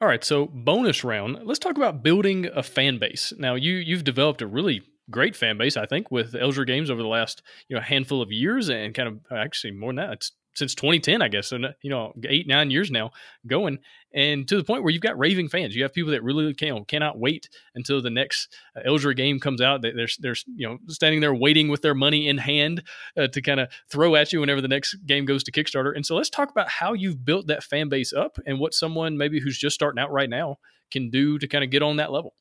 All right, so bonus round. Let's talk about building a fan base. Now, you you've developed a really great fan base, I think, with Elzra Games over the last you know handful of years, and kind of actually more than that. It's since 2010, I guess. So you know, eight nine years now going, and to the point where you've got raving fans. You have people that really can cannot wait until the next uh, game comes out. They're they're you know standing there waiting with their money in hand uh, to kind of throw at you whenever the next game goes to Kickstarter. And so let's talk about how you've built that fan base up and what someone maybe who's just starting out right now can do to kind of get on that level.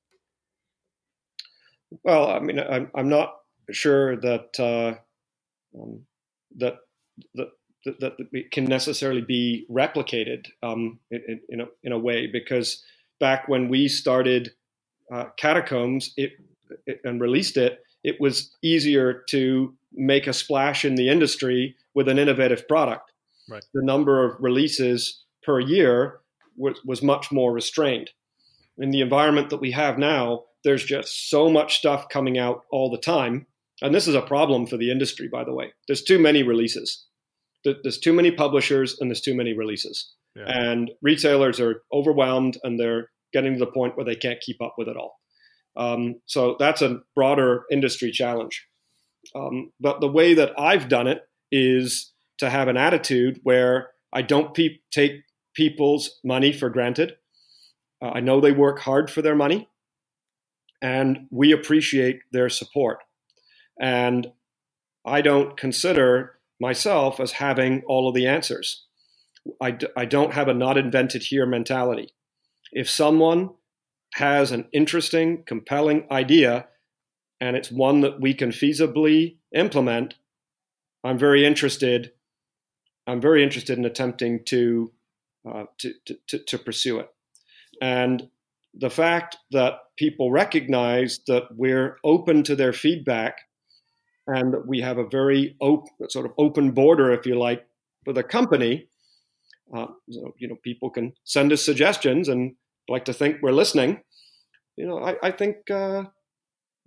Well, I mean, I'm I'm not sure that uh, um, that that that, that can necessarily be replicated um, in, in, a, in a way because back when we started uh, Catacombs it, it, and released it, it was easier to make a splash in the industry with an innovative product. Right. The number of releases per year was, was much more restrained. In the environment that we have now, there's just so much stuff coming out all the time. And this is a problem for the industry, by the way. There's too many releases there's too many publishers and there's too many releases. Yeah. And retailers are overwhelmed and they're getting to the point where they can't keep up with it all. Um, so that's a broader industry challenge. Um, but the way that I've done it is to have an attitude where I don't pe- take people's money for granted. Uh, I know they work hard for their money, and we appreciate their support. And I don't consider myself as having all of the answers. I d- I don't have a not invented here mentality. If someone has an interesting, compelling idea and it's one that we can feasibly implement, I'm very interested. I'm very interested in attempting to, uh, to, to, to pursue it. And the fact that people recognize that we're open to their feedback and we have a very open, sort of open border, if you like, for the company. Uh, so, you know, people can send us suggestions and like to think we're listening. You know, I, I think uh,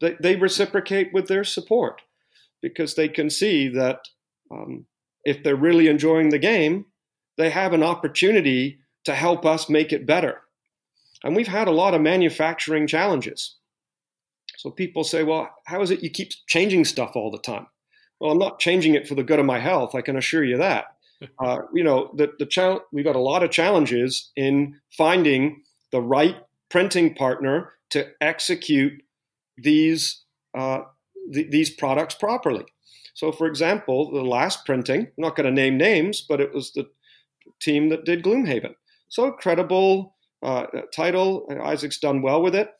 they, they, reciprocate with their support because they can see that um, if they're really enjoying the game, they have an opportunity to help us make it better. And we've had a lot of manufacturing challenges. So people say, well, how is it you keep changing stuff all the time? Well, I'm not changing it for the good of my health. I can assure you that. Uh, you know, the, the challenge, we've got a lot of challenges in finding the right printing partner to execute these uh, th- these products properly. So, for example, the last printing, I'm not going to name names, but it was the team that did Gloomhaven. So credible uh, title. Isaac's done well with it.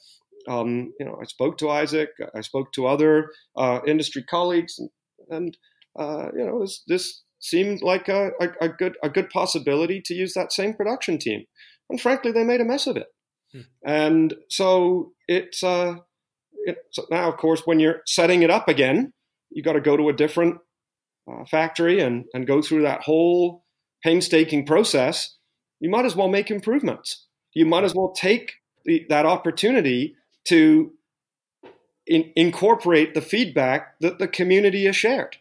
Um, you know, I spoke to Isaac. I spoke to other uh, industry colleagues, and, and uh, you know, this, this seemed like a, a, a, good a good possibility to use that same production team. And frankly, they made a mess of it. Hmm. And so it's uh, it, so now, of course, when you're setting it up again, you got to go to a different uh, factory and and go through that whole painstaking process. You might as well make improvements. You might as well take the, that opportunity to in, incorporate the feedback that the community has shared.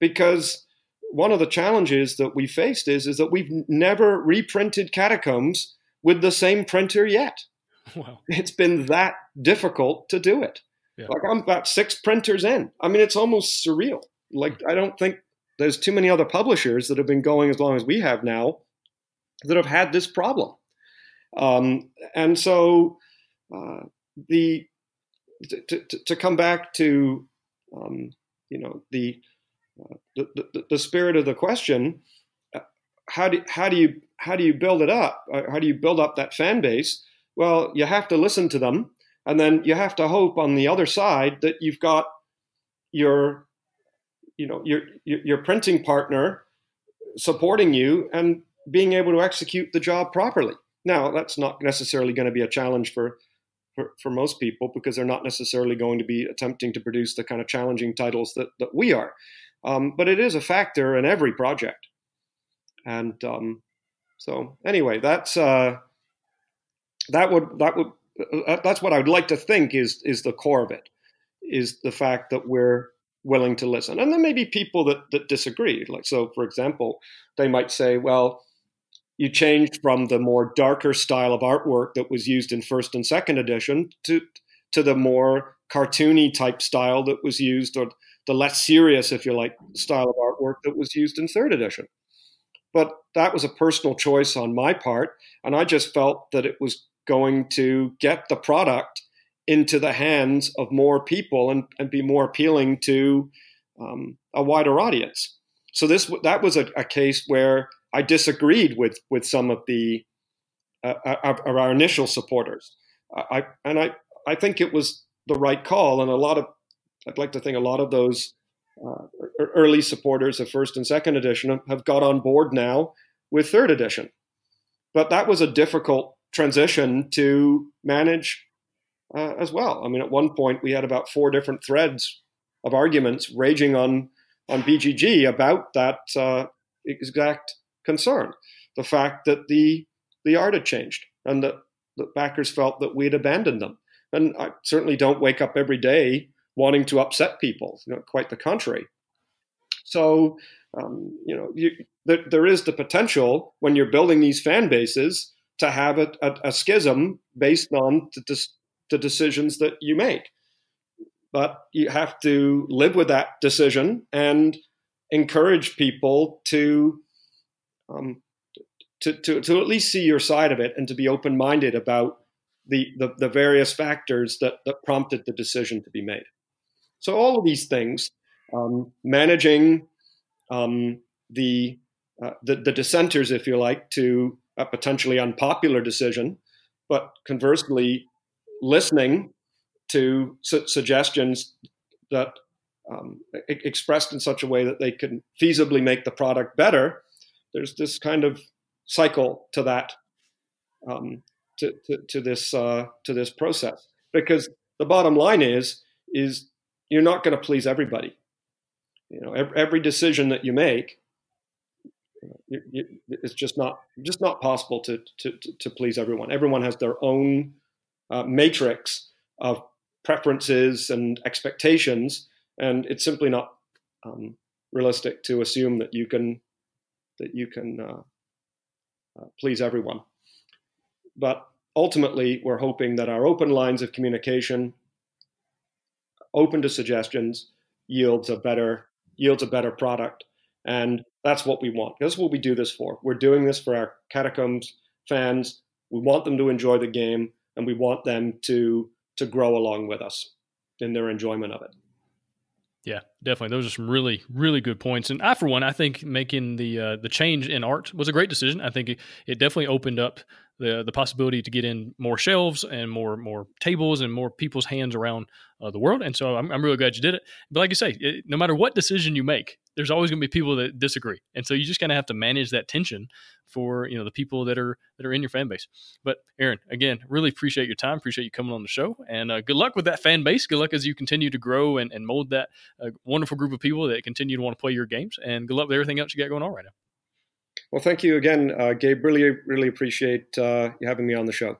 Because one of the challenges that we faced is, is that we've never reprinted catacombs with the same printer yet. Wow. It's been that difficult to do it. Yeah. Like I'm about six printers in. I mean, it's almost surreal. Like I don't think there's too many other publishers that have been going as long as we have now that have had this problem. Um, and so uh, the to, to, to, come back to um, you know the, uh, the, the, the spirit of the question uh, how do how do you how do you build it up? Uh, how do you build up that fan base? Well you have to listen to them and then you have to hope on the other side that you've got your you know your your, your printing partner supporting you and being able to execute the job properly. Now that's not necessarily going to be a challenge for for, for most people because they're not necessarily going to be attempting to produce the kind of challenging titles that, that we are. Um, but it is a factor in every project. And um, so, anyway, that's uh, that would that would uh, that's what I would like to think is is the core of it, is the fact that we're willing to listen. And there may be people that that disagree. Like so, for example, they might say, well, you changed from the more darker style of artwork that was used in first and second edition to to the more cartoony type style that was used, or the less serious, if you like, style of artwork that was used in third edition. But that was a personal choice on my part, and I just felt that it was going to get the product into the hands of more people and, and be more appealing to um, a wider audience. So this that was a, a, case where I disagreed with with some of the uh, uh of our initial supporters. I and I I think it was the right call, and a lot of I'd like to think a lot of those uh, early supporters of first and second edition have got on board now with third edition. But that was a difficult transition to manage uh, as well. I mean, at one point we had about four different threads of arguments raging on on BGG about that uh, exact concern, the fact that the the art had changed and that backers felt that we'd abandoned them. And I certainly don't wake up every day wanting to upset people. You know, quite the contrary. So, um, you know, you, there, there is the potential when you're building these fan bases to have a, a, a schism based on the, the decisions that you make. But you have to live with that decision and encourage people to, um, to, to, to at least see your side of it and to be open minded about the, the, the various factors that, that prompted the decision to be made. So, all of these things, um, managing um, the, uh, the, the dissenters, if you like, to a potentially unpopular decision, but conversely, listening to su- suggestions that um, expressed in such a way that they can feasibly make the product better. There's this kind of cycle to that, um, to, to, to, this uh, to this process. Because the bottom line is is you're not going to please everybody. You know, every, every decision that you make you, you, it's just not just not possible to, to, to please everyone. Everyone has their own uh, matrix of preferences and expectations, and it's simply not um, realistic to assume that you can that you can uh, uh, please everyone. But ultimately, we're hoping that our open lines of communication, open to suggestions, yields a better yields a better product. And that's what we want. That's what we do this for. We're doing this for our catacombs fans. We want them to enjoy the game, and we want them to to grow along with us in their enjoyment of it. Yeah, definitely. Those are some really, really good points. And I, for one, I think making the uh, the change in art was a great decision. I think it, it definitely opened up the the possibility to get in more shelves and more more tables and more people's hands around uh, the world. And so I'm, I'm really glad you did it. But like you say, it, no matter what decision you make, there's always going to be people that disagree, and so you just kind of have to manage that tension for you know the people that are that are in your fan base. But Aaron, again, really appreciate your time. Appreciate you coming on the show, and uh, good luck with that fan base. Good luck as you continue to grow and, and mold that uh, wonderful group of people that continue to want to play your games. And good luck with everything else you got going on right now. Well, thank you again, uh, Gabe. Really, really appreciate uh, you having me on the show.